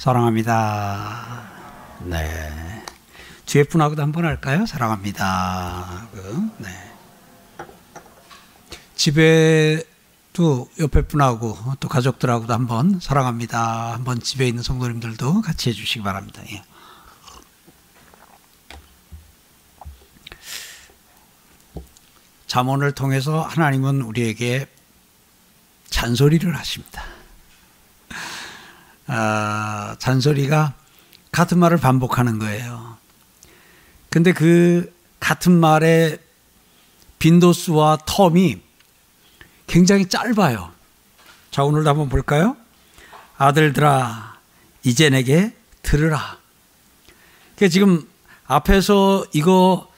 사랑합니다. 네. 뒤에 분하고도 한번 할까요? 사랑합니다. 네. 집에도 옆에 분하고 또 가족들하고도 한번 사랑합니다. 한번 집에 있는 성도님들도 같이 해주시기 바랍니다. 예. 잠언을 통해서 하나님은 우리에게 잔소리를 하십니다. 아, 잔소리가 같은 말을 반복하는 거예요. 근데 그 같은 말의 빈도수와 텀이 굉장히 짧아요. 자, 오늘도 한번 볼까요? 아들들아, 이제 내게 들으라. 그 지금 앞에서 이거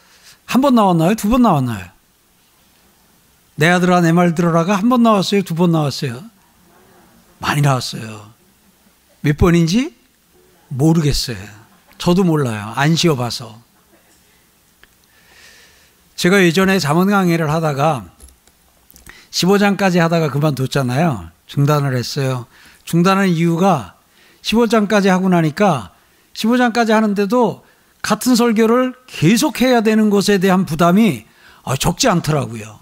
한 번 나왔나요? 두 번 나왔나요? 내 아들아, 내 말 들어라가 한 번 나왔어요? 두 번 나왔어요? 많이 나왔어요. 몇 번인지 모르겠어요. 저도 몰라요. 안 쉬어봐서. 제가 예전에 자문 강의를 하다가 15장까지 하다가 그만뒀잖아요. 중단을 했어요. 중단한 이유가 15장까지 하고 나니까 15장까지 하는데도 같은 설교를 계속해야 되는 것에 대한 부담이 아, 적지 않더라고요.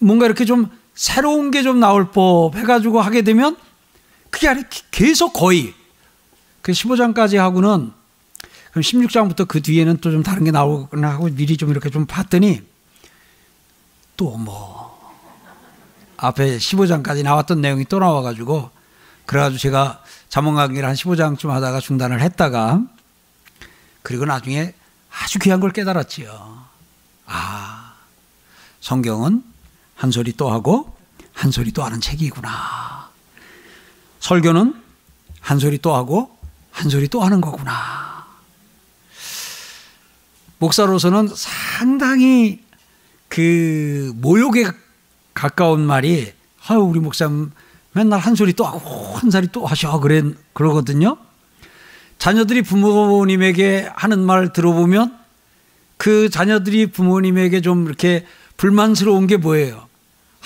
뭔가 이렇게 좀 새로운 게 좀 나올 법 해가지고 하게 되면 그게 아니라 계속 거의 그 15장까지 하고는 그럼 16장부터 그 뒤에는 또 좀 다른 게 나오거나 하고 미리 좀 이렇게 좀 봤더니 또 뭐 앞에 15장까지 나왔던 내용이 또 나와가지고 그래가지고 제가 자문 강의를 한 15장쯤 하다가 중단을 했다가 그리고 나중에 아주 귀한 걸 깨달았지요. 아, 성경은 한 소리 또 하고 한 소리 또 하는 책이구나. 설교는 한 소리 또 하고 한 소리 또 하는 거구나. 목사로서는 상당히 그 모욕에 가까운 말이 아유 우리 목사 맨날 한 소리 또 하고 한 소리 또 하셔 그래 그러거든요. 자녀들이 부모님에게 하는 말 들어보면 그 자녀들이 부모님에게 좀 이렇게 불만스러운 게 뭐예요?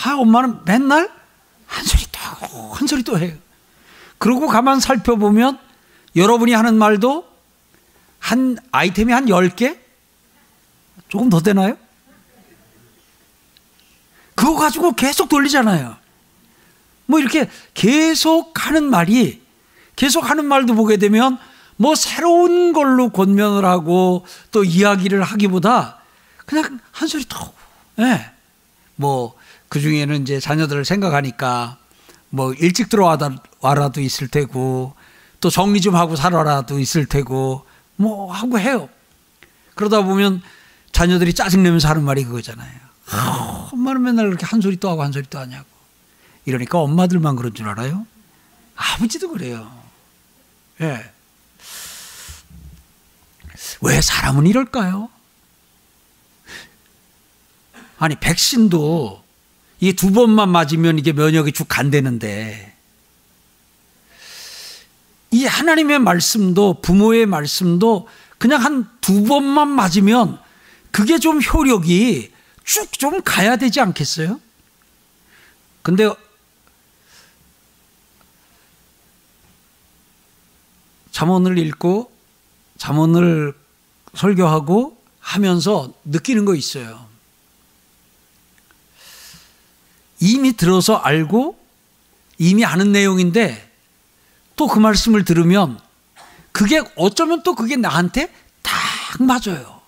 아 엄마는 맨날 한 소리 또 하고 한 소리 또 해요. 그러고 가만 살펴보면 여러분이 하는 말도 한 아이템이 한 10개? 조금 더 되나요? 그거 가지고 계속 돌리잖아요. 뭐 이렇게 계속 하는 말이 계속 하는 말도 보게 되면 뭐 새로운 걸로 권면을 하고 또 이야기를 하기보다 그냥 한 소리 더, 예. 네. 뭐그 중에는 이제 자녀들을 생각하니까 뭐 일찍 들어와 라도 있을 테고 또 정리 좀 하고 살아라도 있을 테고 뭐 하고 해요. 그러다 보면 자녀들이 짜증내면서 하는 말이 그거잖아요. 아, 엄마는 맨날 그렇게 한 소리 또 하고 한 소리 또 하냐고. 이러니까 엄마들만 그런 줄 알아요? 아버지도 그래요. 예. 왜 사람은 이럴까요? 아니, 백신도 이게 두 번만 맞으면 이게 면역이 쭉 간대는데 이 하나님의 말씀도 부모의 말씀도 그냥 한 두 번만 맞으면 그게 좀 효력이 쭉 좀 가야 되지 않겠어요? 근데 잠언을 읽고 잠언을 설교하고 하면서 느끼는 거 있어요. 이미 들어서 알고 이미 아는 내용인데 또 그 말씀을 들으면 그게 어쩌면 또 그게 나한테 딱 맞아요.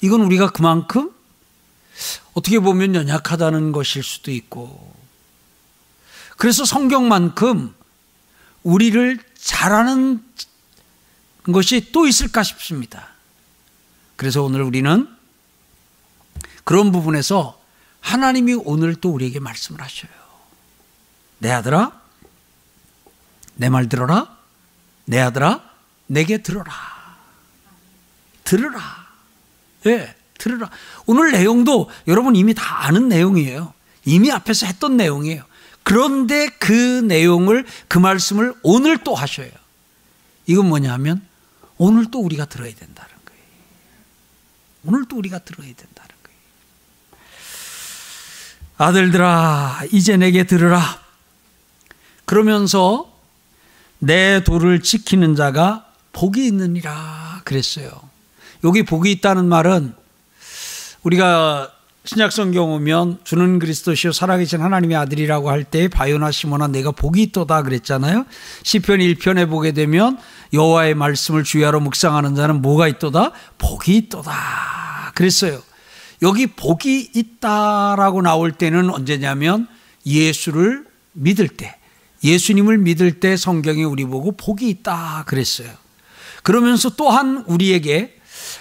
이건 우리가 그만큼 어떻게 보면 연약하다는 것일 수도 있고 그래서 성경만큼 우리를 잘하는 것이 또 있을까 싶습니다. 그래서 오늘 우리는 그런 부분에서 하나님이 오늘 또 우리에게 말씀을 하셔요. 내 아들아, 내 말 들어라. 내 아들아, 내게 들어라. 들으라. 예, 네, 들으라. 오늘 내용도 여러분 이미 다 아는 내용이에요. 이미 앞에서 했던 내용이에요. 그런데 그 내용을, 그 말씀을 오늘 또 하셔요. 이건 뭐냐면 오늘 또 우리가 들어야 된다는 거예요. 오늘 또 우리가 들어야 된다는 거예요. 아들들아, 이제 내게 들으라. 그러면서 내 도를 지키는 자가 복이 있느니라 그랬어요. 여기 복이 있다는 말은 우리가 신약 성경 오면 주는 그리스도시요 살아계신 하나님의 아들이라고 할 때 바요나 시모나 내가 복이 있도다 그랬잖아요. 시편 1편에 보게 되면 여호와의 말씀을 주야로 묵상하는 자는 뭐가 있도다? 복이 있도다. 그랬어요. 여기 복이 있다라고 나올 때는 언제냐면 예수를 믿을 때 예수님을 믿을 때 성경이 우리 보고 복이 있다 그랬어요. 그러면서 또한 우리에게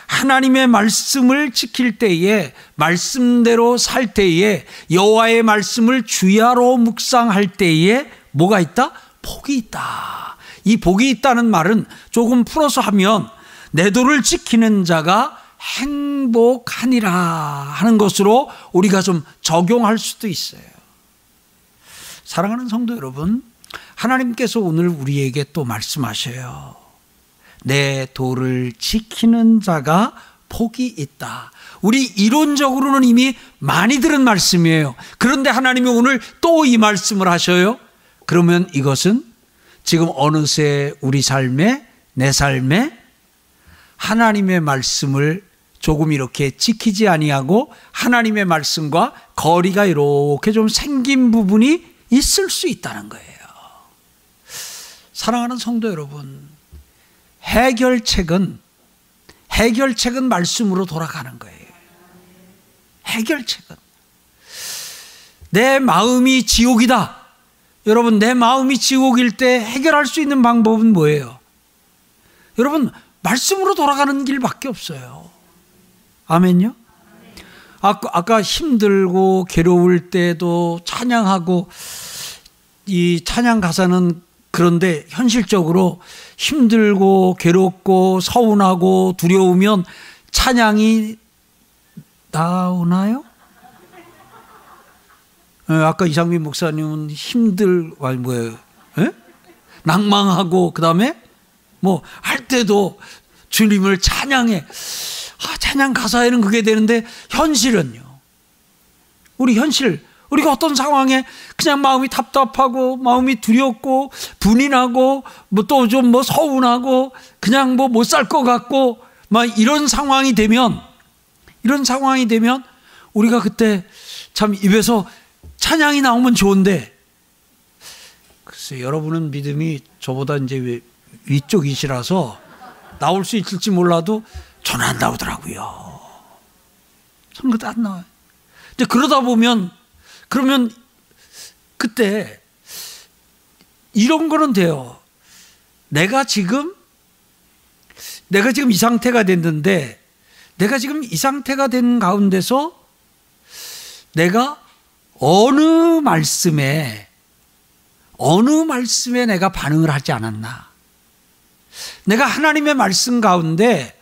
하나님의 말씀을 지킬 때에 말씀대로 살 때에 여호와의 말씀을 주야로 묵상할 때에 뭐가 있다? 복이 있다. 이 복이 있다는 말은 조금 풀어서 하면 내 도를 지키는 자가 행복하니라 하는 것으로 우리가 좀 적용할 수도 있어요. 사랑하는 성도 여러분, 하나님께서 오늘 우리에게 또 말씀하셔요. 내 도를 지키는 자가 복이 있다. 우리 이론적으로는 이미 많이 들은 말씀이에요. 그런데 하나님이 오늘 또 이 말씀을 하셔요. 그러면 이것은 지금 어느새 우리 삶에, 내 삶에 하나님의 말씀을 조금 이렇게 지키지 아니하고 하나님의 말씀과 거리가 이렇게 좀 생긴 부분이 있을 수 있다는 거예요. 사랑하는 성도 여러분, 해결책은 해결책은 말씀으로 돌아가는 거예요. 해결책은 내 마음이 지옥이다. 여러분 내 마음이 지옥일 때 해결할 수 있는 방법은 뭐예요? 여러분 말씀으로 돌아가는 길밖에 없어요. 아멘요? 아까, 아까 힘들고 괴로울 때도 찬양하고 이 찬양 가사는 그런데 현실적으로 힘들고 괴롭고 서운하고 두려우면 찬양이 나오나요? 예, 아까 이상민 목사님은 힘들 아니 뭐예요? 에? 예? 낭망하고 그다음에 뭐 할 때도 주님을 찬양해. 아, 찬양 가사에는 그게 되는데 현실은요. 우리 현실 우리가 어떤 상황에 그냥 마음이 답답하고 마음이 두렵고 분이 나고 뭐 또 좀 뭐 서운하고 그냥 뭐 못 살 것 같고 막 이런 상황이 되면 이런 상황이 되면 우리가 그때 참 입에서 찬양이 나오면 좋은데 글쎄 여러분은 믿음이 저보다 이제 위쪽이시라서 나올 수 있을지 몰라도 저는 안 나오더라고요. 저는 그때 안 나와요. 근데 그러다 보면 그러면 그때 이런 거는 돼요. 내가 지금 내가 지금 이 상태가 됐는데 내가 지금 이 상태가 된 가운데서 내가 어느 말씀에 어느 말씀에 내가 반응을 하지 않았나? 내가 하나님의 말씀 가운데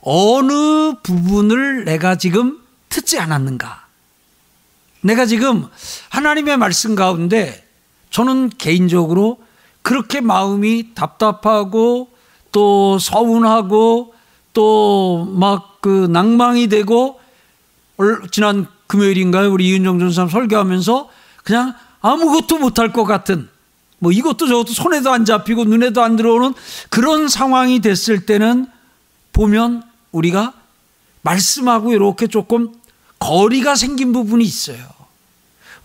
어느 부분을 내가 지금 듣지 않았는가? 내가 지금 하나님의 말씀 가운데 저는 개인적으로 그렇게 마음이 답답하고 또 서운하고 또 막 그 낭망이 되고 지난 금요일인가요? 우리 이윤정 전사 설교하면서 그냥 아무것도 못할 것 같은 뭐 이것도 저것도 손에도 안 잡히고 눈에도 안 들어오는 그런 상황이 됐을 때는 보면 우리가 말씀하고 이렇게 조금 거리가 생긴 부분이 있어요.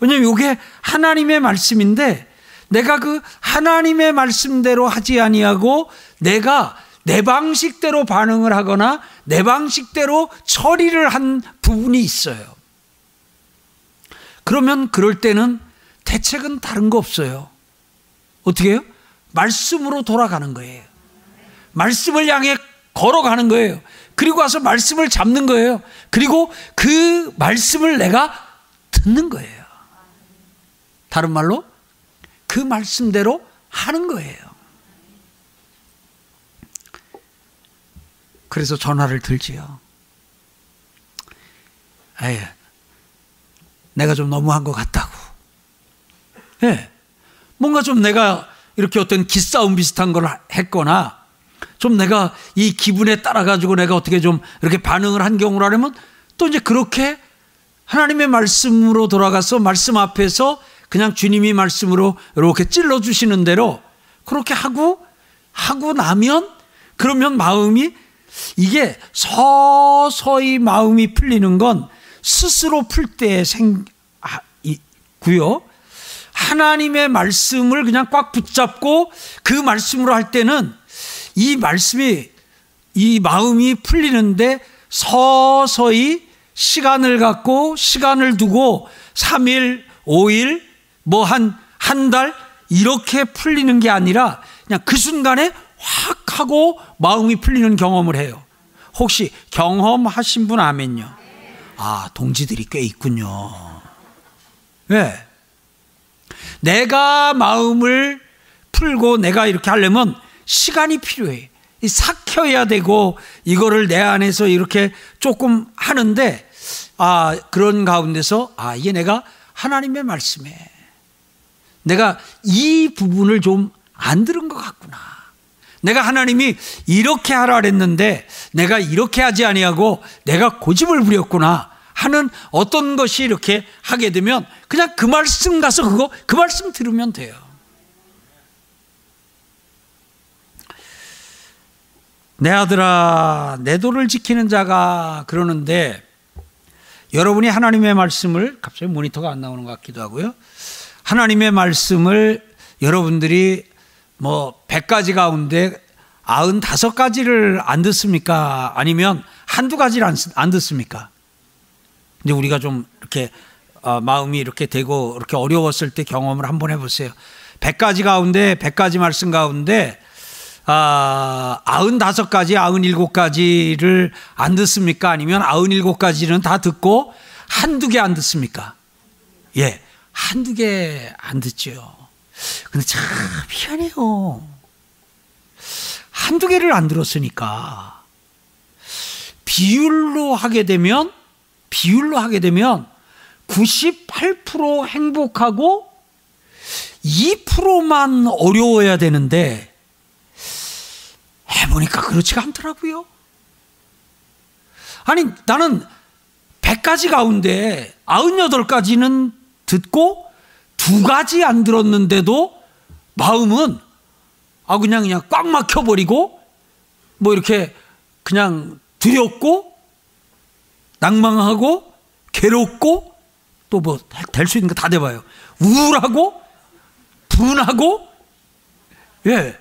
왜냐하면 이게 하나님의 말씀인데 내가 그 하나님의 말씀대로 하지 아니하고 내가 내 방식대로 반응을 하거나 내 방식대로 처리를 한 부분이 있어요. 그러면 그럴 때는 대책은 다른 거 없어요. 어떻게 해요? 말씀으로 돌아가는 거예요. 말씀을 향해 걸어가는 거예요. 그리고 와서 말씀을 잡는 거예요. 그리고 그 말씀을 내가 듣는 거예요. 다른 말로 그 말씀대로 하는 거예요. 그래서 전화를 들지요. 에이, 내가 좀 너무한 것 같다고. 예. 네. 뭔가 좀 내가 이렇게 어떤 기싸움 비슷한 걸 했거나 좀 내가 이 기분에 따라 가지고 내가 어떻게 좀 이렇게 반응을 한 경우라면 또 이제 그렇게 하나님의 말씀으로 돌아가서 말씀 앞에서 그냥 주님이 말씀으로 이렇게 찔러 주시는 대로 그렇게 하고 하고 나면 그러면 마음이 이게 서서히 마음이 풀리는 건 스스로 풀 때 생고요. 하나님의 말씀을 그냥 꽉 붙잡고 그 말씀으로 할 때는 이 말씀이 이 마음이 풀리는데 서서히 시간을 갖고 시간을 두고 3일, 5일, 뭐 한 한 달 이렇게 풀리는 게 아니라 그냥 그 순간에 확 하고 마음이 풀리는 경험을 해요. 혹시 경험하신 분 아멘요? 아, 동지들이 꽤 있군요. 왜? 내가 마음을 풀고 내가 이렇게 하려면 시간이 필요해. 삭혀야 되고 이거를 내 안에서 이렇게 조금 하는데 아 그런 가운데서 아 이게 내가 하나님의 말씀에 내가 이 부분을 좀 안 들은 것 같구나. 내가 하나님이 이렇게 하라 그랬는데 내가 이렇게 하지 아니하고 내가 고집을 부렸구나 하는 어떤 것이 이렇게 하게 되면 그냥 그 말씀 가서 그거 그 말씀 들으면 돼요. 내 아들아, 내 도를 지키는 자가 그러는데 여러분이 하나님의 말씀을 갑자기 모니터가 안 나오는 것 같기도 하고요. 하나님의 말씀을 여러분들이 뭐 100가지 가운데 95가지를 안 듣습니까? 아니면 한두 가지를 안, 안 듣습니까? 근데 우리가 좀 이렇게 어, 마음이 이렇게 되고 이렇게 어려웠을 때 경험을 한번 해보세요. 100가지 가운데 100가지 말씀 가운데 아, 95가지, 97가지를 안 듣습니까? 아니면 97가지는 다 듣고 한두 개 안 듣습니까? 예, 한두 개 안 듣죠. 근데 참 희한해요. 한두 개를 안 들었으니까 비율로 하게 되면 비율로 하게 되면 98% 행복하고 2%만 어려워야 되는데 해보니까 그렇지가 않더라고요. 아니, 나는 100가지 가운데 98가지는 듣고 두 가지 안 들었는데도 마음은 아, 그냥 그냥 꽉 막혀버리고 뭐 이렇게 그냥 두렵고 낭망하고 괴롭고 또 뭐 될 수 있는 거 다 돼봐요. 우울하고 분하고 예.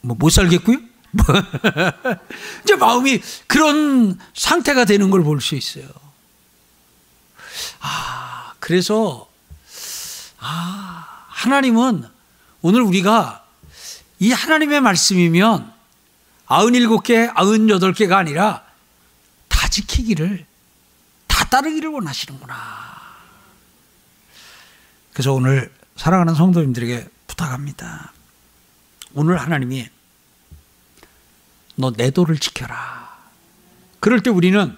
뭐 못 살겠고요. 이제 마음이 그런 상태가 되는 걸 볼 수 있어요. 아, 그래서, 아, 하나님은 오늘 우리가 이 하나님의 말씀이면 97개, 98개가 아니라 다 지키기를, 다 따르기를 원하시는구나. 그래서 오늘 사랑하는 성도님들에게 부탁합니다. 오늘 하나님이 너 내 도를 지켜라. 그럴 때 우리는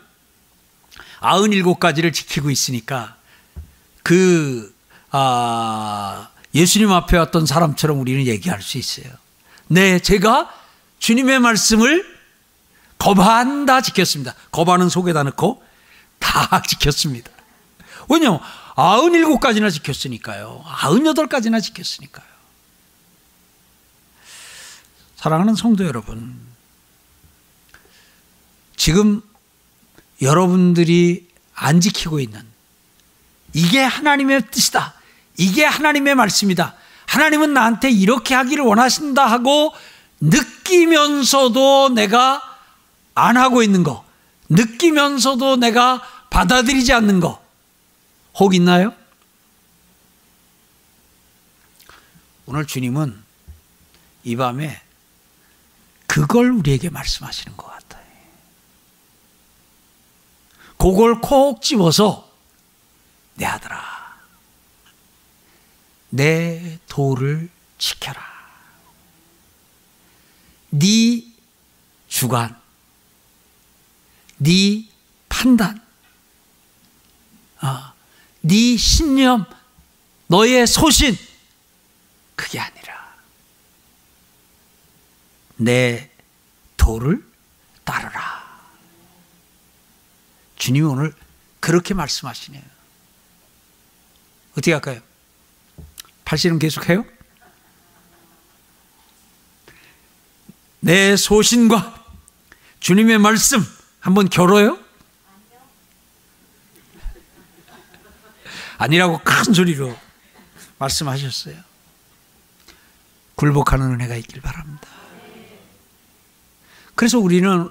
97가지를 지키고 있으니까 그, 아, 예수님 앞에 왔던 사람처럼 우리는 얘기할 수 있어요. 네, 제가 주님의 말씀을 거반 다 지켰습니다. 거반은 속에다 넣고 다 지켰습니다. 왜냐면 97가지나 지켰으니까요. 98가지나 지켰으니까요. 사랑하는 성도 여러분, 지금 여러분들이 안 지키고 있는 이게 하나님의 뜻이다. 이게 하나님의 말씀이다. 하나님은 나한테 이렇게 하기를 원하신다 하고 느끼면서도 내가 안 하고 있는 거, 느끼면서도 내가 받아들이지 않는 거, 혹 있나요? 오늘 주님은 이 밤에 그걸 우리에게 말씀하시는 것같아요. 그걸 콕 집어서 내 아들아 내 도를 지켜라. 네 주관, 네 판단, 아, 네 신념, 너의 소신 그게 아니라 내 도를 따르라. 주님이 오늘 그렇게 말씀하시네요. 어떻게 할까요? 팔씨름 계속해요? 내 소신과 주님의 말씀 한번 겨뤄요? 아니라고 큰 소리로 말씀하셨어요. 굴복하는 은혜가 있길 바랍니다. 그래서 우리는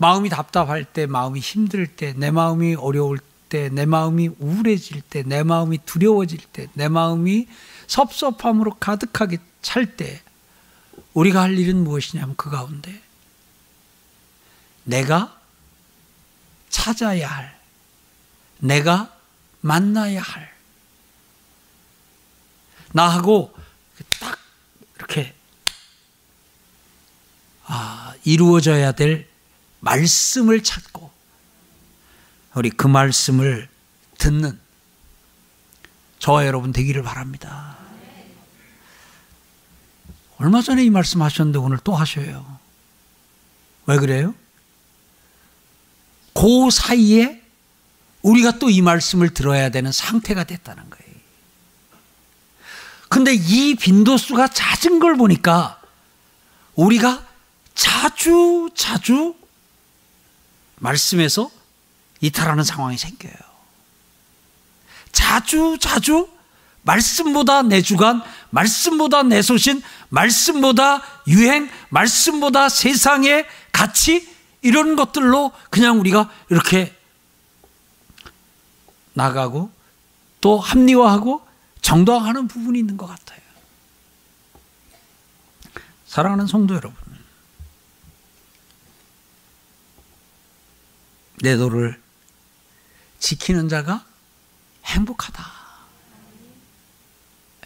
마음이 답답할 때, 마음이 힘들 때, 내 마음이 어려울 때, 내 마음이 우울해질 때, 내 마음이 두려워질 때, 내 마음이 섭섭함으로 가득하게 찰 때, 우리가 할 일은 무엇이냐면 그 가운데 내가 찾아야 할, 내가 만나야 할, 나하고 딱 이렇게 아, 이루어져야 될 말씀을 찾고 우리 그 말씀을 듣는 저와 여러분 되기를 바랍니다. 얼마 전에 이 말씀 하셨는데 오늘 또 하셔요. 왜 그래요? 그 사이에 우리가 또 이 말씀을 들어야 되는 상태가 됐다는 거예요. 근데 이 빈도수가 잦은 걸 보니까 우리가 자주 자주 말씀에서 이탈하는 상황이 생겨요. 자주 자주 말씀보다 내 주관, 말씀보다 내 소신, 말씀보다 유행, 말씀보다 세상의 가치 이런 것들로 그냥 우리가 이렇게 나가고 또 합리화하고 정당하는 부분이 있는 것 같아요. 사랑하는 성도 여러분, 내 도를 지키는 자가 행복하다.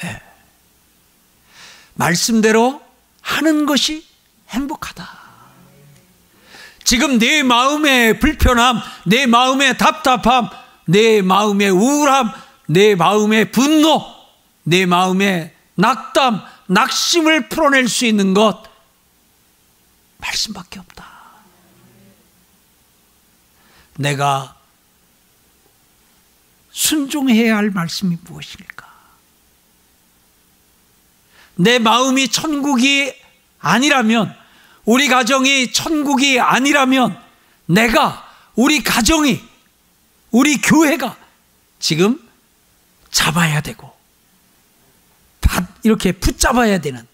네. 말씀대로 하는 것이 행복하다. 지금 내 마음의 불편함, 내 마음의 답답함, 내 마음의 우울함, 내 마음의 분노, 내 마음의 낙담, 낙심을 풀어낼 수 있는 것, 말씀밖에 없다. 내가 순종해야 할 말씀이 무엇일까? 내 마음이 천국이 아니라면, 우리 가정이 천국이 아니라면, 내가, 우리 가정이, 우리 교회가 지금 잡아야 되고, 이렇게 붙잡아야 되는,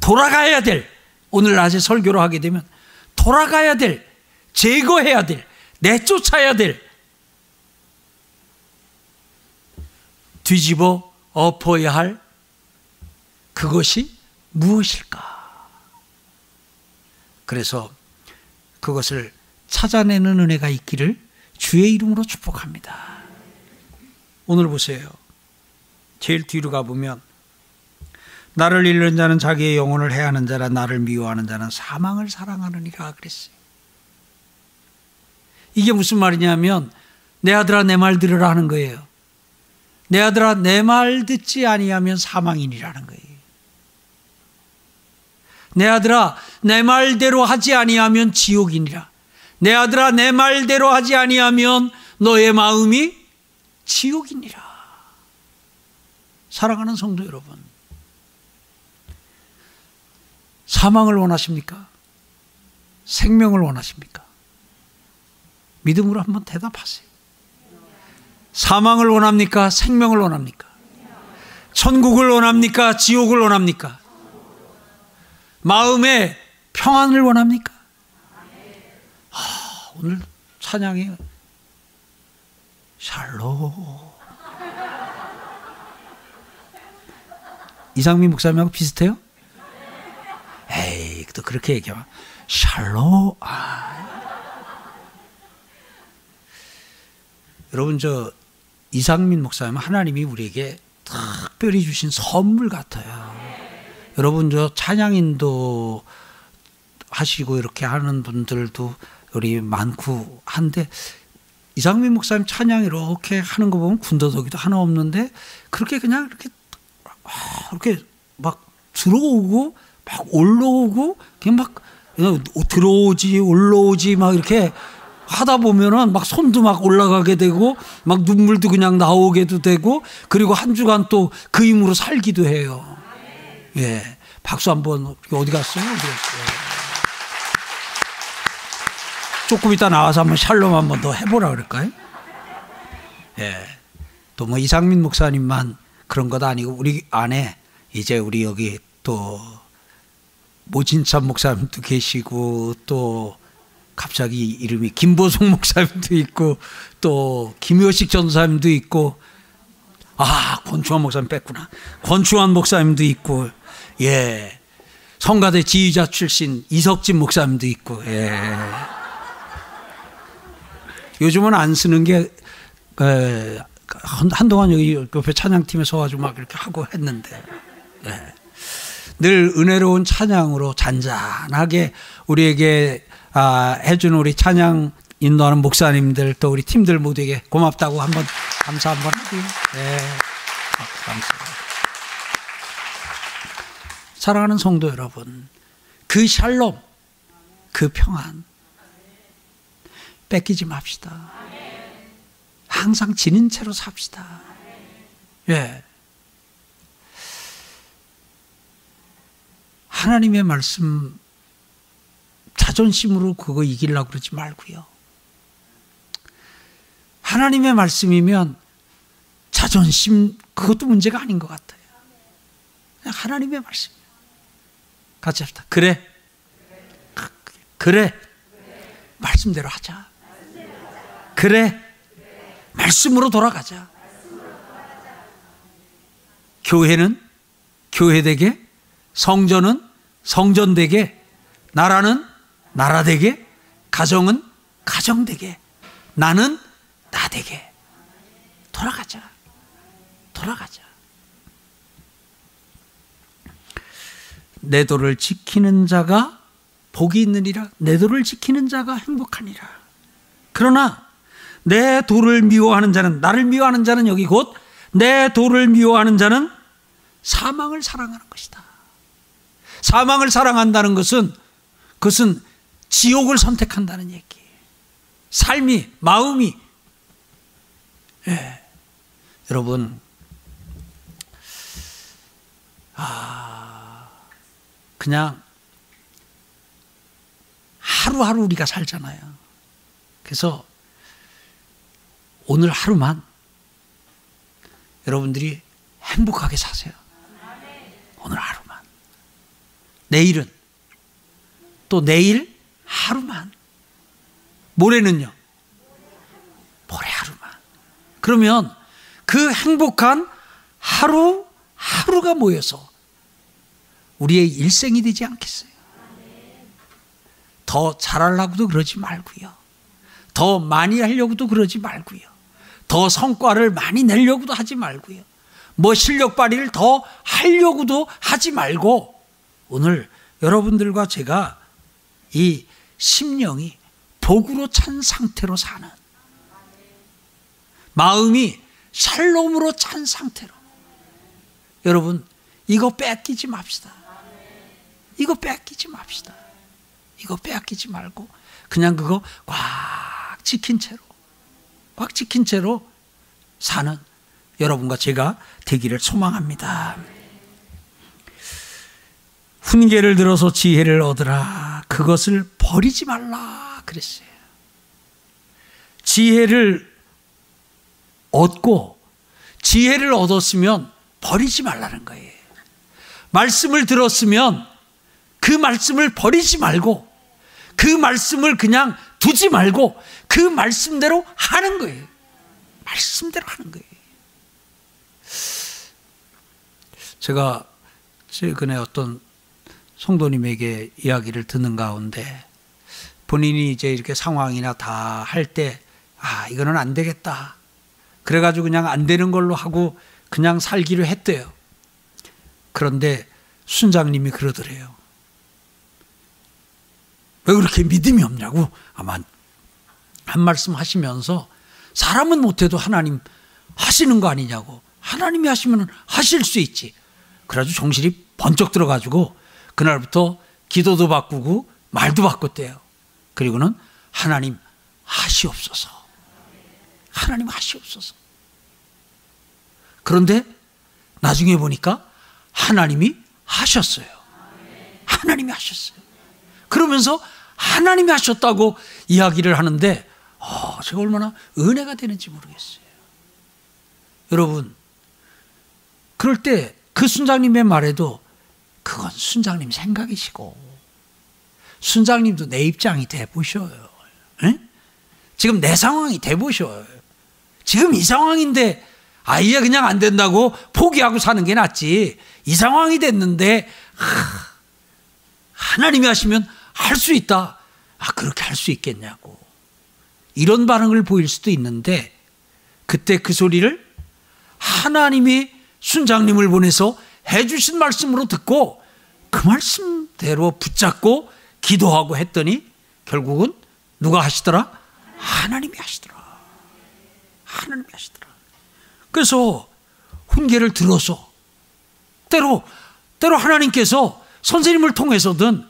돌아가야 될, 오늘 낮에 설교를 하게 되면, 돌아가야 될, 제거해야 될, 내쫓아야 될 뒤집어 엎어야 할 그것이 무엇일까? 그래서 그것을 찾아내는 은혜가 있기를 주의 이름으로 축복합니다. 오늘 보세요. 제일 뒤로 가보면 나를 잃는 자는 자기의 영혼을 해하는 자라 나를 미워하는 자는 사망을 사랑하느니라 그랬어요. 이게 무슨 말이냐면 내 아들아 내 말 들으라 하는 거예요. 내 아들아 내 말 듣지 아니하면 사망이니라는 거예요. 내 아들아 내 말대로 하지 아니하면 지옥이니라. 내 아들아 내 말대로 하지 아니하면 너의 마음이 지옥이니라. 사랑하는 성도 여러분. 사망을 원하십니까? 생명을 원하십니까? 믿음으로 한번 대답하세요. 사망을 원합니까? 생명을 원합니까? 천국을 원합니까? 지옥을 원합니까? 마음의 평안을 원합니까? 아, 오늘 찬양이 샬로 이상민 목사님하고 비슷해요? 에이, 또 그렇게 얘기하면 샬로 아. 여러분 저 이상민 목사님 하나님이 우리에게 특별히 주신 선물 같아요. 여러분 저 찬양인도 하시고 이렇게 하는 분들도 우리 많고 한데 이상민 목사님 찬양 이렇게 하는 거 보면 군더더기도 하나 없는데 그렇게 그냥 이렇게 이렇게 막 들어오고 막 올라오고 그냥 막 들어오지 올라오지 막 이렇게 하다 보면은 막 손도 막 올라가게 되고 막 눈물도 그냥 나오게도 되고 그리고 한 주간 또 그 힘으로 살기도 해요. 예. 박수 한번 어디 갔어요? 조금 이따 나와서 한번 샬롬 한번 더 해보라 그럴까요? 예. 또 뭐 이상민 목사님만 그런 것 아니고 우리 안에 이제 우리 여기 또 모진찬 목사님도 계시고 또 갑자기 이름이 김보성 목사님도 있고 또 김효식 전사님도 있고 아 권충환 목사님 뺐구나. 권충환 목사님도 있고 예. 성가대 지휘자 출신 이석진 목사님도 있고 예. 요즘은 안 쓰는 게 에, 한동안 여기 옆에 찬양팀에 서가지고 막 이렇게 하고 했는데 예. 늘 은혜로운 찬양으로 잔잔하게 우리에게 아, 해준 우리 찬양 인도하는 목사님들 또 우리 팀들 모두에게 고맙다고 한번 감사 한번 하고요. 네. 감사합니다. 사랑하는 성도 여러분, 그 샬롬, 그 평안 뺏기지 맙시다. 항상 지닌 채로 삽시다. 예. 하나님의 말씀 자존심으로 그거 이기려고 그러지 말고요. 하나님의 말씀이면 자존심 그것도 문제가 아닌 것 같아요. 그냥 하나님의 말씀. 같이 합시다. 그래. 그래. 말씀대로 하자. 그래. 말씀으로 돌아가자. 교회는 교회되게, 성전은 성전되게, 나라는 나라 되게, 가정은 가정 되게, 나는 나 되게. 돌아가자. 돌아가자. 내 도를 지키는 자가 복이 있느니라. 내 도를 지키는 자가 행복하니라. 그러나 내 도를 미워하는 자는 나를 미워하는 자는 여기 곧 내 도를 미워하는 자는 사망을 사랑하는 것이다. 사망을 사랑한다는 것은 그것은 지옥을 선택한다는 얘기. 삶이, 마음이. 예. 여러분, 아, 그냥 하루하루 우리가 살잖아요. 그래서 오늘 하루만 여러분들이 행복하게 사세요. 오늘 하루만. 내일은 또 내일 하루만. 모레는요? 모레 하루만. 그러면 그 행복한 하루, 하루가 모여서 우리의 일생이 되지 않겠어요? 더 잘하려고도 그러지 말고요. 더 많이 하려고도 그러지 말고요. 더 성과를 많이 내려고도 하지 말고요. 뭐 실력 발휘를 더 하려고도 하지 말고 오늘 여러분들과 제가 이 심령이 복으로 찬 상태로 사는 마음이 샬롬으로 찬 상태로 여러분 이거 뺏기지 맙시다. 이거 뺏기지 맙시다. 이거 빼앗기지 말고 그냥 그거 꽉 지킨 채로 꽉 지킨 채로 사는 여러분과 제가 되기를 소망합니다. 훈계를 들어서 지혜를 얻으라. 그것을 버리지 말라. 그랬어요. 지혜를 얻고 지혜를 얻었으면 버리지 말라는 거예요. 말씀을 들었으면 그 말씀을 버리지 말고 그 말씀을 그냥 두지 말고 그 말씀대로 하는 거예요. 말씀대로 하는 거예요. 제가 최근에 어떤 성도님에게 이야기를 듣는 가운데 본인이 이제 이렇게 상황이나 다 할 때, 아, 이거는 안 되겠다. 그래가지고 그냥 안 되는 걸로 하고 그냥 살기로 했대요. 그런데 순장님이 그러더래요. 왜 그렇게 믿음이 없냐고 아마 한 말씀 하시면서 사람은 못해도 하나님 하시는 거 아니냐고 하나님이 하시면 하실 수 있지. 그래가지고 정신이 번쩍 들어가지고 그날부터 기도도 바꾸고 말도 바꿨대요. 그리고는 하나님 하시옵소서. 하나님 하시옵소서. 그런데 나중에 보니까 하나님이 하셨어요. 하나님이 하셨어요. 그러면서 하나님이 하셨다고 이야기를 하는데 어, 제가 얼마나 은혜가 되는지 모르겠어요. 여러분, 그럴 때 그 순장님의 말에도 그건 순장님 생각이시고 순장님도 내 입장이 돼 보셔요. 지금 내 상황이 돼 보셔요. 지금 이 상황인데 아예 그냥 안 된다고 포기하고 사는 게 낫지. 이 상황이 됐는데 하, 하나님이 하시면 할 수 있다. 아 그렇게 할 수 있겠냐고. 이런 반응을 보일 수도 있는데 그때 그 소리를 하나님이 순장님을 보내서 해주신 말씀으로 듣고 그 말씀대로 붙잡고 기도하고 했더니 결국은 누가 하시더라? 하나님이 하시더라. 하나님이 하시더라. 그래서 훈계를 들어서 때로 때로 하나님께서 선생님을 통해서든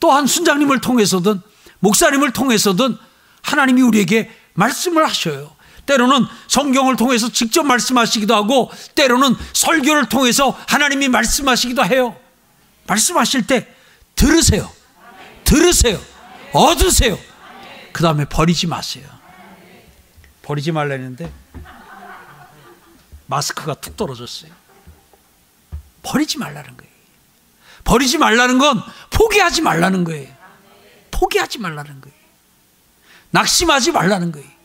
또한 순장님을 통해서든 목사님을 통해서든 하나님이 우리에게 말씀을 하셔요. 때로는 성경을 통해서 직접 말씀하시기도 하고 때로는 설교를 통해서 하나님이 말씀하시기도 해요. 말씀하실 때 들으세요. 들으세요. 얻으세요. 그 다음에 버리지 마세요. 버리지 말라는데 마스크가 툭 떨어졌어요. 버리지 말라는 거예요. 버리지 말라는 건 포기하지 말라는 거예요. 포기하지 말라는 거예요. 낙심하지 말라는 거예요.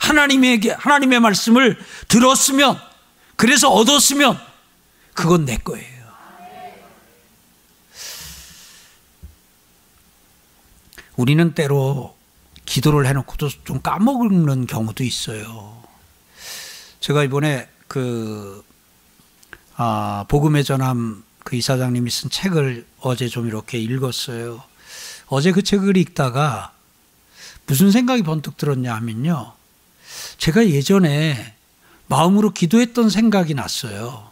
하나님에게 하나님의 말씀을 들었으면 그래서 얻었으면 그건 내 거예요. 우리는 때로 기도를 해놓고도 좀 까먹는 경우도 있어요. 제가 이번에 그 아, 복음의 전함 그 이사장님이 쓴 책을 어제 좀 이렇게 읽었어요. 어제 그 책을 읽다가 무슨 생각이 번뜩 들었냐 하면요. 제가 예전에 마음으로 기도했던 생각이 났어요.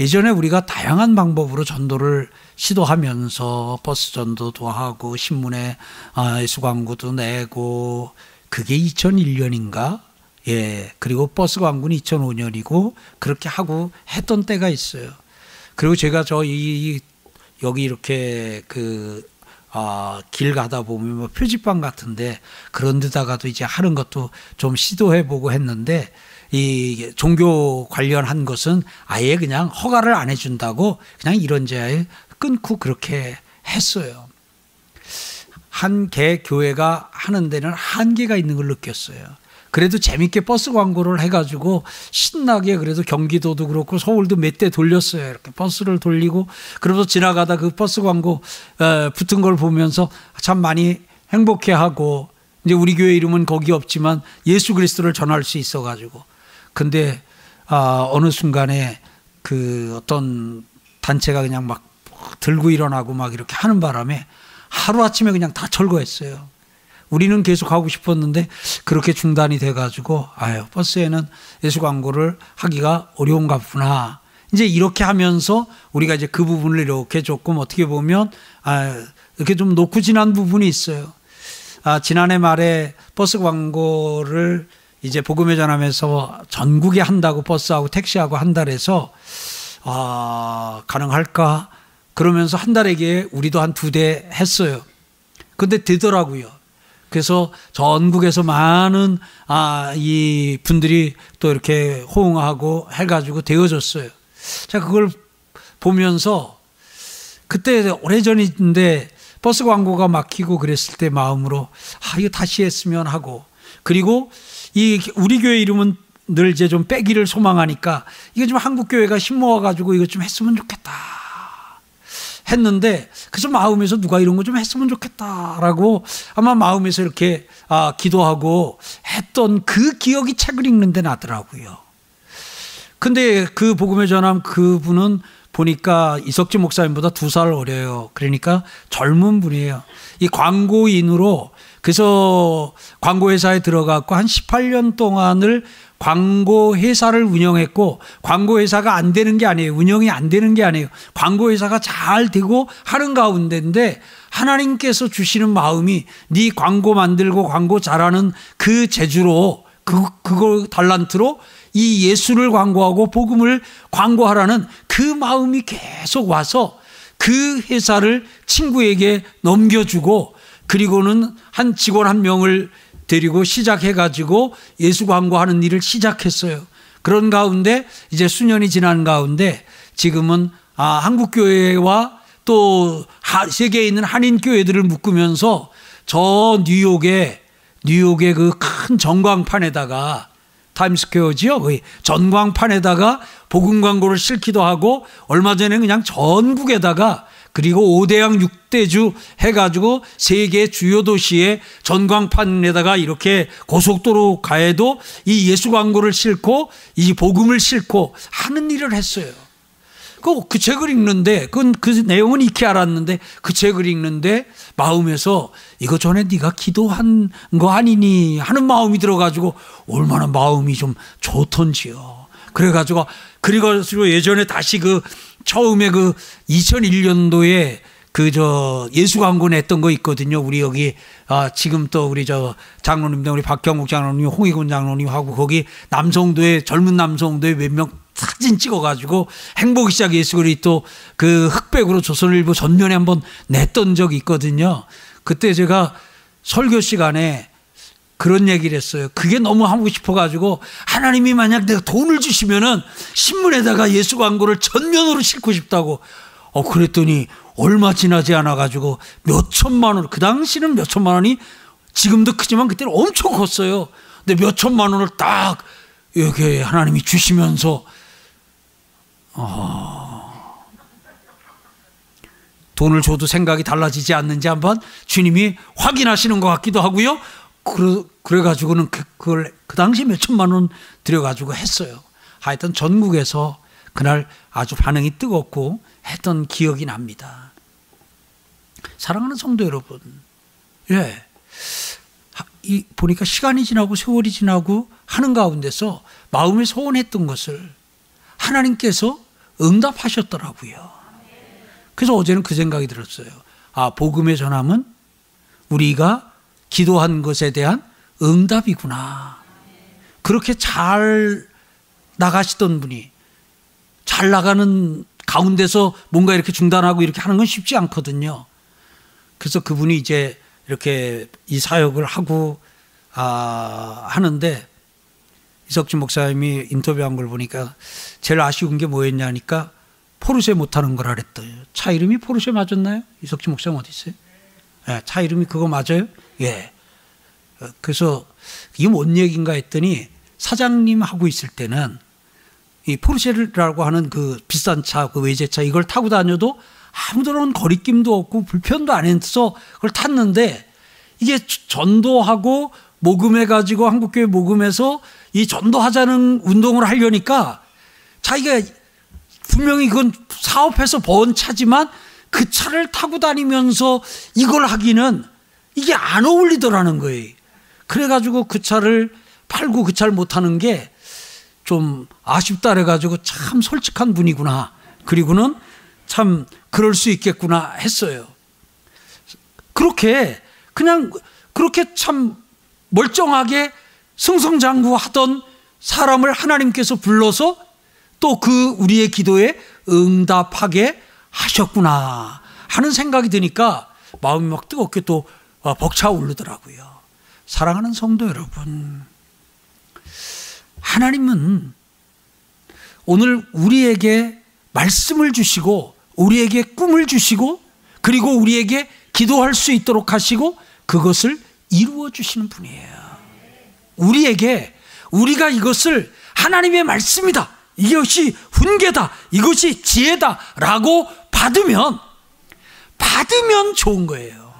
예전에 우리가 다양한 방법으로 전도를 시도하면서 버스 전도도 하고 신문에 아, 예수 광고도 내고 그게 2001년인가? 예. 그리고 버스 광고는 2005년이고 그렇게 하고 했던 때가 있어요. 그리고 제가 저 이 여기 이렇게 그 아, 길 가다 보면 뭐 표지판 같은데 그런 데다가도 이제 하는 것도 좀 시도해 보고 했는데 이 종교 관련한 것은 아예 그냥 허가를 안 해준다고 그냥 이런저런 끊고 그렇게 했어요. 한 개 교회가 하는 데는 한계가 있는 걸 느꼈어요. 그래도 재밌게 버스 광고를 해가지고 신나게 그래도 경기도도 그렇고 서울도 몇 대 돌렸어요. 이렇게 버스를 돌리고 그러면서 지나가다 그 버스 광고 붙은 걸 보면서 참 많이 행복해하고 이제 우리 교회 이름은 거기 없지만 예수 그리스도를 전할 수 있어가지고 근데 아, 어느 순간에 그 어떤 단체가 그냥 막 들고 일어나고 막 이렇게 하는 바람에 하루 아침에 그냥 다 철거했어요. 우리는 계속 하고 싶었는데 그렇게 중단이 돼가지고 아유 버스에는 예수 광고를 하기가 어려운가 보나 이제 이렇게 하면서 우리가 이제 그 부분을 이렇게 조금 어떻게 보면 아 이렇게 좀 놓고 지난 부분이 있어요. 아 지난해 말에 버스 광고를 이제 복음의 전함에서 전국에 한다고 버스하고 택시하고 한다 그래서 아 가능할까 그러면서 한 달에게 우리도 한 두 대 했어요. 근데 되더라고요. 그래서 전국에서 많은 아, 이 분들이 또 이렇게 호응하고 해가지고 되어졌어요. 자, 그걸 보면서 그때 오래전인데 버스 광고가 막히고 그랬을 때 마음으로 아, 이거 다시 했으면 하고 그리고 이 우리 교회 이름은 늘 이제 좀 빼기를 소망하니까 이거 좀 한국 교회가 힘 모아 가지고 이거 좀 했으면 좋겠다. 했는데 그래서 마음에서 누가 이런 거 좀 했으면 좋겠다라고 아마 마음에서 이렇게 아, 기도하고 했던 그 기억이 책을 읽는데 나더라고요. 근데 그 복음의 전함 그분은 보니까 이석진 목사님보다 두 살 어려요. 그러니까 젊은 분이에요. 이 광고인으로 그래서 광고회사에 들어갔고 한 18년 동안을 광고 회사를 운영했고 광고 회사가 안 되는 게 아니에요. 운영이 안 되는 게 아니에요. 광고 회사가 잘 되고 하는 가운데인데 하나님께서 주시는 마음이 네 광고 만들고 광고 잘하는 그 재주로 그 그거 달란트로 이 예수를 광고하고 복음을 광고하라는 그 마음이 계속 와서 그 회사를 친구에게 넘겨주고 그리고는 한 직원 한 명을 데리고 시작해가지고 예수 광고하는 일을 시작했어요. 그런 가운데 이제 수년이 지난 가운데 지금은 아, 한국 교회와 또 세계에 있는 한인 교회들을 묶으면서 저 뉴욕에 뉴욕의 그 큰 전광판에다가 타임스퀘어지요. 그 전광판에다가 복음 광고를 실기도 하고 얼마 전에 그냥 전국에다가 그리고 5대양 6대주 해가지고 세계 주요 도시의 전광판에다가 이렇게 고속도로 가에도 이 예수 광고를 싣고 이 복음을 싣고 하는 일을 했어요. 그, 그 책을 읽는데, 그건 그 내용은 익히 알았는데, 그 책을 읽는데, 마음에서 이거 전에 네가 기도한 거 아니니 하는 마음이 들어가지고, 얼마나 마음이 좀 좋던지요. 그래가지고, 그래가지고 예전에 다시 그, 처음에 그 2001년도에 그 저 예수 광고 냈던 거 있거든요. 우리 여기 아 지금 또 우리 저 장로님들 우리 박경국 장로님, 홍익훈 장로님 하고 거기 남성도에 젊은 남성도에 몇명 사진 찍어가지고 행복이 시작 예수 그리스도 그 흑백으로 조선일보 전면에 한번 냈던 적이 있거든요. 그때 제가 설교 시간에 그런 얘기를 했어요. 그게 너무 하고 싶어가지고 하나님이 만약 내가 돈을 주시면은 신문에다가 예수 광고를 전면으로 싣고 싶다고. 어, 그랬더니 얼마 지나지 않아가지고 몇 천만 원, 그 당시는 몇 천만 원이 지금도 크지만 그때는 엄청 컸어요. 근데 몇 천만 원을 딱 이렇게 하나님이 주시면서 어, 돈을 줘도 생각이 달라지지 않는지 한번 주님이 확인하시는 것 같기도 하고요. 그래, 그래가지고는 그, 그걸 그 당시 몇 천만 원 들여가지고 했어요. 하여튼 전국에서 그날 아주 반응이 뜨겁고 했던 기억이 납니다. 사랑하는 성도 여러분, 예. 이, 보니까 시간이 지나고 세월이 지나고 하는 가운데서 마음에 소원했던 것을 하나님께서 응답하셨더라고요. 그래서 어제는 그 생각이 들었어요. 아, 복음의 전함은 우리가 기도한 것에 대한 응답이구나. 그렇게 잘 나가시던 분이 잘 나가는 가운데서 뭔가 이렇게 중단하고 이렇게 하는 건 쉽지 않거든요. 그래서 그분이 이제 이렇게 이 사역을 하고 아, 하는데 이석진 목사님이 인터뷰한 걸 보니까 제일 아쉬운 게 뭐였냐니까 포르쉐 못하는 거라 그랬어요. 차 이름이 포르쉐 맞았나요? 이석진 목사님 어디 있어요? 네, 차 이름이 그거 맞아요? 예. 어, 그래서 이게 뭔 얘기인가 했더니 사장님 하고 있을 때는 이 포르쉐라고 하는 그 비싼 차, 그 외제차 이걸 타고 다녀도 아무런 거리낌도 없고 불편도 안 해서 그걸 탔는데 이게 전도하고 모금해 가지고 한국교회 모금해서 이 전도하자는 운동을 하려니까 자기가 분명히 그건 사업해서 번 차지만 그 차를 타고 다니면서 이걸 하기는 이게 안 어울리더라는 거예요. 그래가지고 그 차를 팔고 그 차를 못 타는 게 좀 아쉽다 그래가지고 참 솔직한 분이구나. 그리고는 참 그럴 수 있겠구나 했어요. 그렇게 그냥 그렇게 참 멀쩡하게 승승장구 하던 사람을 하나님께서 불러서 또 그 우리의 기도에 응답하게 하셨구나 하는 생각이 드니까 마음이 막 뜨겁게 또 어, 벅차오르더라고요. 사랑하는 성도 여러분, 하나님은 오늘 우리에게 말씀을 주시고 우리에게 꿈을 주시고 그리고 우리에게 기도할 수 있도록 하시고 그것을 이루어 주시는 분이에요. 우리에게 우리가 이것을 하나님의 말씀이다. 이것이 훈계다. 이것이 지혜다. 라고 받으면, 받으면 좋은 거예요.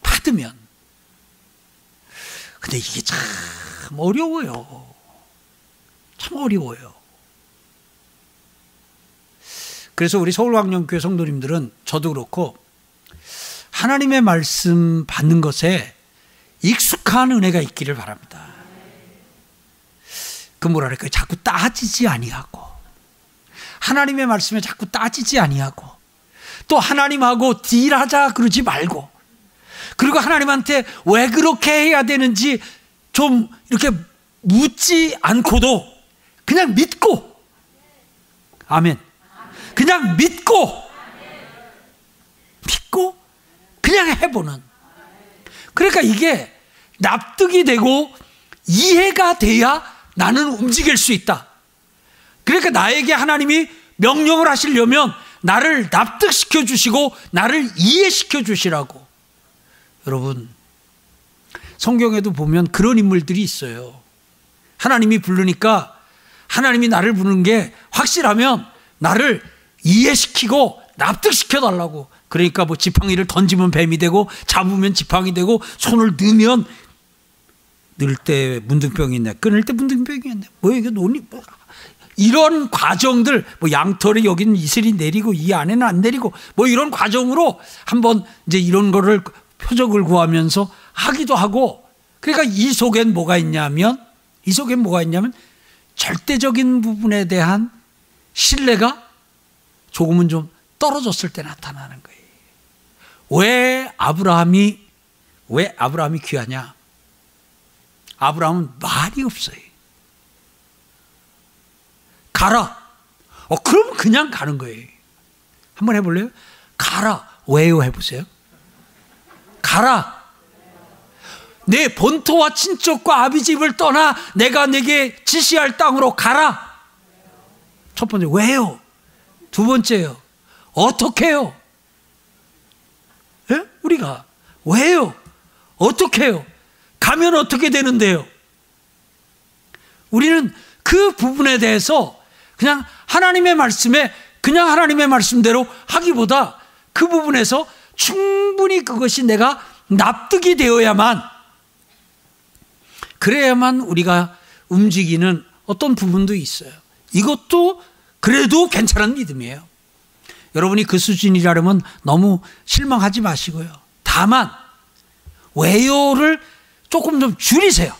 받으면. 근데 이게 참 어려워요. 참 어려워요. 그래서 우리 서울왕령교회 성도님들은 저도 그렇고 하나님의 말씀 받는 것에 익숙한 은혜가 있기를 바랍니다. 그 뭐랄까 자꾸 따지지 아니하고 하나님의 말씀에 자꾸 따지지 아니하고 또 하나님하고 딜하자 그러지 말고 그리고 하나님한테 왜 그렇게 해야 되는지 좀 이렇게 묻지 않고도 그냥 믿고 아멘. 그냥 믿고 믿고 그냥 해보는 그러니까 이게 납득이 되고 이해가 돼야 나는 움직일 수 있다. 그러니까 나에게 하나님이 명령을 하시려면 나를 납득시켜 주시고 나를 이해시켜 주시라고. 여러분, 성경에도 보면 그런 인물들이 있어요. 하나님이 부르니까 하나님이 나를 부르는 게 확실하면 나를 이해시키고 납득시켜 달라고. 그러니까 뭐 지팡이를 던지면 뱀이 되고 잡으면 지팡이 되고 손을 넣으면 넣을 때 문둥병이 있네. 끊을 때 문둥병이 있네. 뭐 이게 논리 뭐 이런 과정들 뭐 양털에 여기는 이슬이 내리고 이 안에는 안 내리고 뭐 이런 과정으로 한번 이제 이런 거를 표적을 구하면서 하기도 하고 그러니까 이 속엔 뭐가 있냐면 이 속엔 뭐가 있냐면 절대적인 부분에 대한 신뢰가 조금은 좀 떨어졌을 때 나타나는 거예요. 왜 아브라함이 왜 아브라함이 귀하냐? 아브라함은 말이 없어요. 가라. 어, 그럼 그냥 가는 거예요. 한번 해볼래요? 가라. 왜요? 해보세요. 가라. 내 본토와 친척과 아비 집을 떠나 내가 내게 지시할 땅으로 가라. 첫 번째, 왜요? 두 번째요. 어떻게요? 예? 우리가 왜요? 어떻게요? 가면 어떻게 되는데요? 우리는 그 부분에 대해서 그냥 하나님의 말씀에 그냥 하나님의 말씀대로 하기보다 그 부분에서 충분히 그것이 내가 납득이 되어야만 그래야만 우리가 움직이는 어떤 부분도 있어요. 이것도 그래도 괜찮은 믿음이에요. 여러분이 그 수준이라면 너무 실망하지 마시고요. 다만 외요를 조금 좀 줄이세요.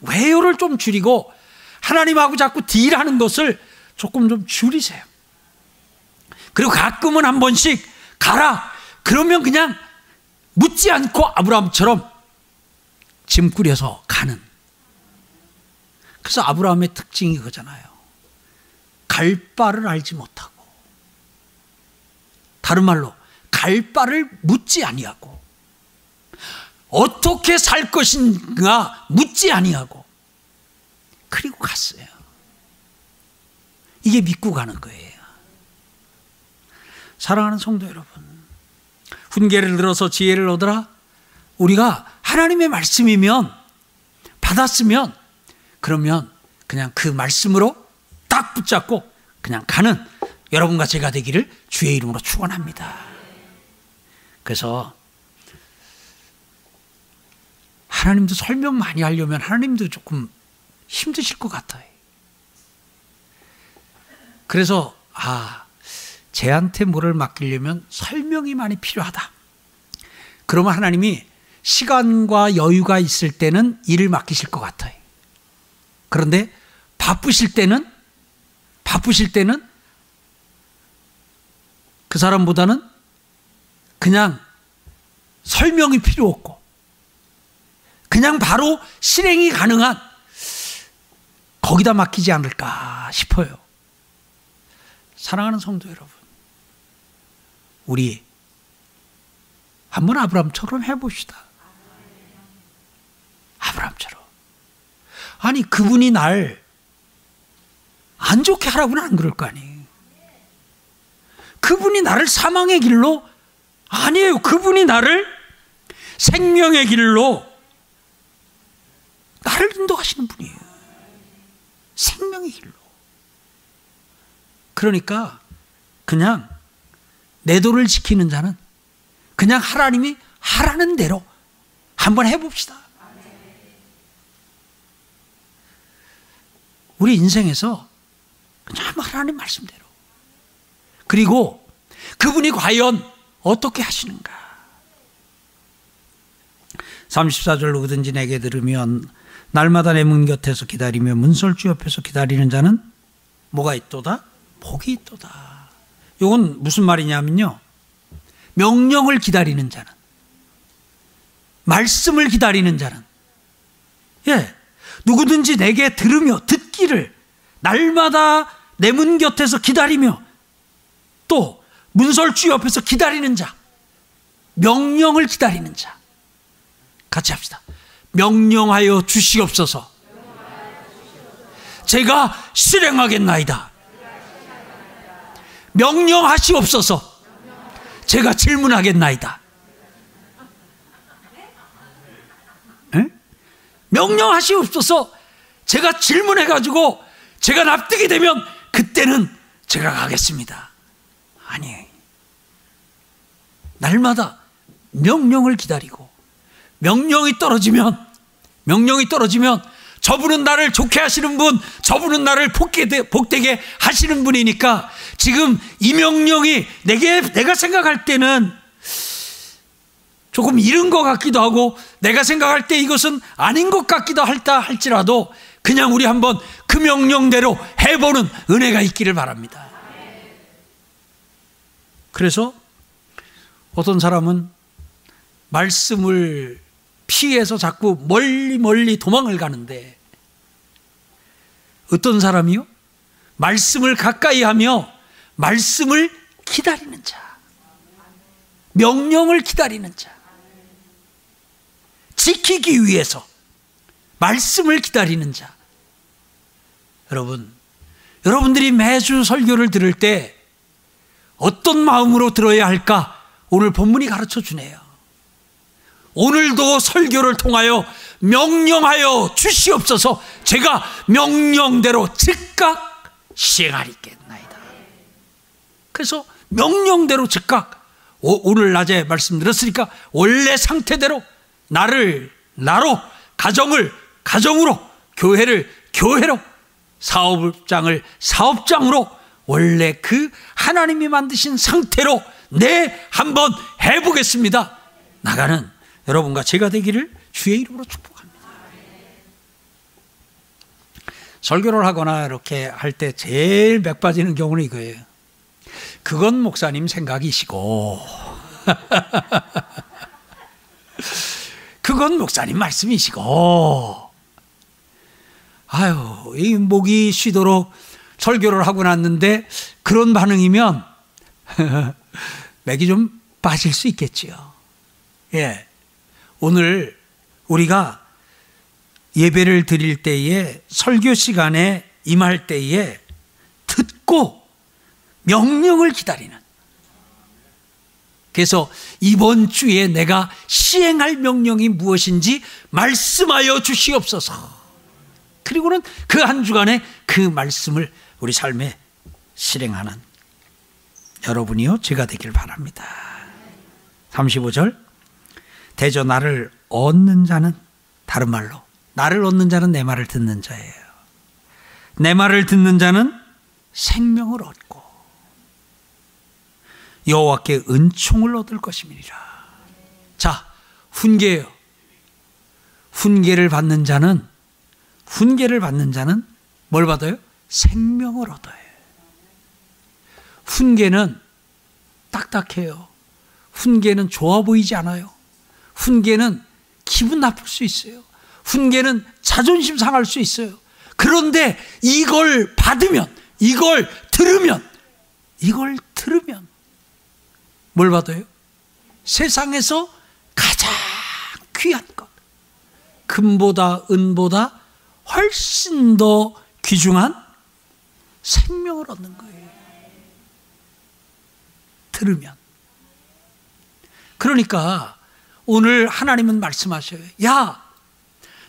외요를 좀 줄이고 하나님하고 자꾸 딜하는 것을 조금 좀 줄이세요. 그리고 가끔은 한 번씩 가라. 그러면 그냥 묻지 않고 아브라함처럼 짐 꾸려서 가는. 그래서 아브라함의 특징이 그거잖아요. 갈 바를 알지 못하고. 다른 말로 갈 바를 묻지 아니하고 어떻게 살 것인가 묻지 아니하고 그리고 갔어요. 이게 믿고 가는 거예요. 사랑하는 성도 여러분, 훈계를 들어서 지혜를 얻으라. 우리가 하나님의 말씀이면 받았으면 그러면 그냥 그 말씀으로 딱 붙잡고 그냥 가는 여러분과 제가 되기를 주의 이름으로 축원합니다. 그래서 하나님도 설명 많이 하려면 하나님도 조금 힘드실 것 같아요. 그래서 아 쟤한테 뭐를 맡기려면 설명이 많이 필요하다. 그러면 하나님이 시간과 여유가 있을 때는 일을 맡기실 것 같아요. 그런데 바쁘실 때는 바쁘실 때는 그 사람보다는 그냥 설명이 필요 없고 그냥 바로 실행이 가능한 거기다 맡기지 않을까 싶어요. 사랑하는 성도 여러분, 우리 한번 아브라함처럼 해봅시다. 아브라함처럼. 아니 그분이 날 안 좋게 하라고는 안 그럴 거 아니에요. 그분이 나를 사망의 길로 아니에요. 그분이 나를 생명의 길로 나를 인도하시는 분이에요. 생명의 길로. 그러니까 그냥 내 도를 지키는 자는 그냥 하나님이 하라는 대로 한번 해봅시다. 우리 인생에서 그냥 하나님 말씀대로. 그리고 그분이 과연 어떻게 하시는가? 34절 누구든지 내게 들으면 날마다 내 문 곁에서 기다리며 문설주 옆에서 기다리는 자는 뭐가 있도다? 복이 있도다. 이건 무슨 말이냐면요. 명령을 기다리는 자는 말씀을 기다리는 자는 예. 누구든지 내게 들으며 듣기를 날마다 내 문 곁에서 기다리며 또 문설주 옆에서 기다리는 자, 명령을 기다리는 자. 같이 합시다. 명령하여 주시옵소서. 제가 실행하겠나이다. 명령하시옵소서. 제가 질문하겠나이다. 에? 명령하시옵소서. 제가 질문해가지고 제가 납득이 되면 그때는 제가 가겠습니다. 아니, 날마다 명령을 기다리고 명령이 떨어지면 명령이 떨어지면 저분은 나를 좋게 하시는 분, 저분은 나를 복되게, 하시는 분이니까 지금 이 명령이 내게 내가 생각할 때는 조금 이른 것 같기도 하고 내가 생각할 때 이것은 아닌 것 같기도 할다 할지라도 그냥 우리 한번 그 명령대로 해보는 은혜가 있기를 바랍니다. 그래서 어떤 사람은 말씀을 피해서 자꾸 멀리 멀리 도망을 가는데 어떤 사람이요? 말씀을 가까이 하며 말씀을 기다리는 자. 명령을 기다리는 자. 지키기 위해서 말씀을 기다리는 자. 여러분, 여러분들이 매주 설교를 들을 때 어떤 마음으로 들어야 할까? 오늘 본문이 가르쳐 주네요. 오늘도 설교를 통하여 명령하여 주시옵소서 제가 명령대로 즉각 시행하리겠나이다. 그래서 명령대로 즉각 오 늘 낮에 말씀드렸으니까 원래 상태대로 나를 나로 가정을 가정으로 교회를 교회로 사업장을 사업장으로 원래 그 하나님이 만드신 상태로 내 한번 해보겠습니다. 나가는 여러분과 제가 되기를 주의 이름으로 축복합니다. 설교를 하거나 이렇게 할 때 제일 맥 빠지는 경우는 이거예요. 그건 목사님 생각이시고, 그건 목사님 말씀이시고, 아유, 이 목이 쉬도록 설교를 하고 났는데 그런 반응이면 맥이 좀 빠질 수 있겠지요. 예. 오늘 우리가 예배를 드릴 때에 설교 시간에 임할 때에 듣고 명령을 기다리는 그래서 이번 주에 내가 시행할 명령이 무엇인지 말씀하여 주시옵소서. 그리고는 그 한 주간에 그 말씀을 우리 삶에 실행하는 여러분이요, 제가 되길 바랍니다. 35절. 대저 나를 얻는 자는 다른 말로 나를 얻는 자는 내 말을 듣는 자예요. 내 말을 듣는 자는 생명을 얻고 여호와께 은총을 얻을 것임이니라. 자, 훈계요. 훈계를 받는 자는 훈계를 받는 자는 뭘 받아요? 생명을 얻어요. 훈계는 딱딱해요. 훈계는 좋아 보이지 않아요. 훈계는 기분 나쁠 수 있어요. 훈계는 자존심 상할 수 있어요. 그런데 이걸 받으면, 이걸 들으면, 이걸 들으면 뭘 받아요? 세상에서 가장 귀한 것. 금보다 은보다 훨씬 더 귀중한 생명을 얻는 거예요. 들으면. 그러니까 오늘 하나님은 말씀하셔요. 야,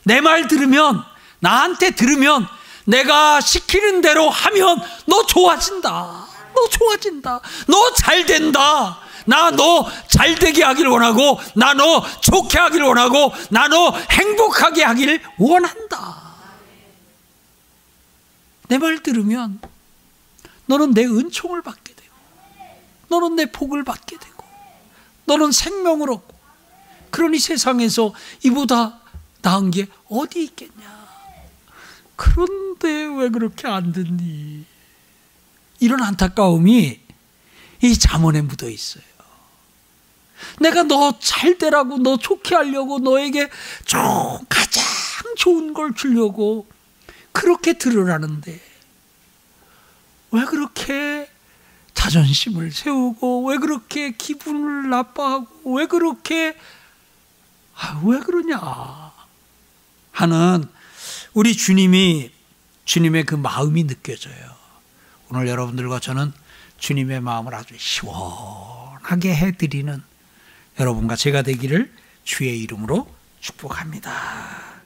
내 말 들으면, 나한테 들으면, 내가 시키는 대로 하면 너 좋아진다. 너 좋아진다. 너 잘 된다. 나 너 잘 되게 하길 원하고, 나 너 좋게 하길 원하고, 나 너 행복하게 하길 원한다. 내 말 들으면 너는 내 은총을 받게 되고, 너는 내 복을 받게 되고, 너는 생명을 얻고, 그러니 세상에서 이보다 나은 게 어디 있겠냐. 그런데 왜 그렇게 안 듣니? 이런 안타까움이 이 잠언에 묻어 있어요. 내가 너 잘 되라고, 너 좋게 하려고, 너에게 좀 가장 좋은 걸 주려고 그렇게 들으라는데 왜 그렇게 자존심을 세우고 왜 그렇게 기분을 나빠하고 왜 그렇게 아, 왜 그러냐 하는 우리 주님이 주님의 그 마음이 느껴져요. 오늘 여러분들과 저는 주님의 마음을 아주 시원하게 해드리는 여러분과 제가 되기를 주의 이름으로 축복합니다.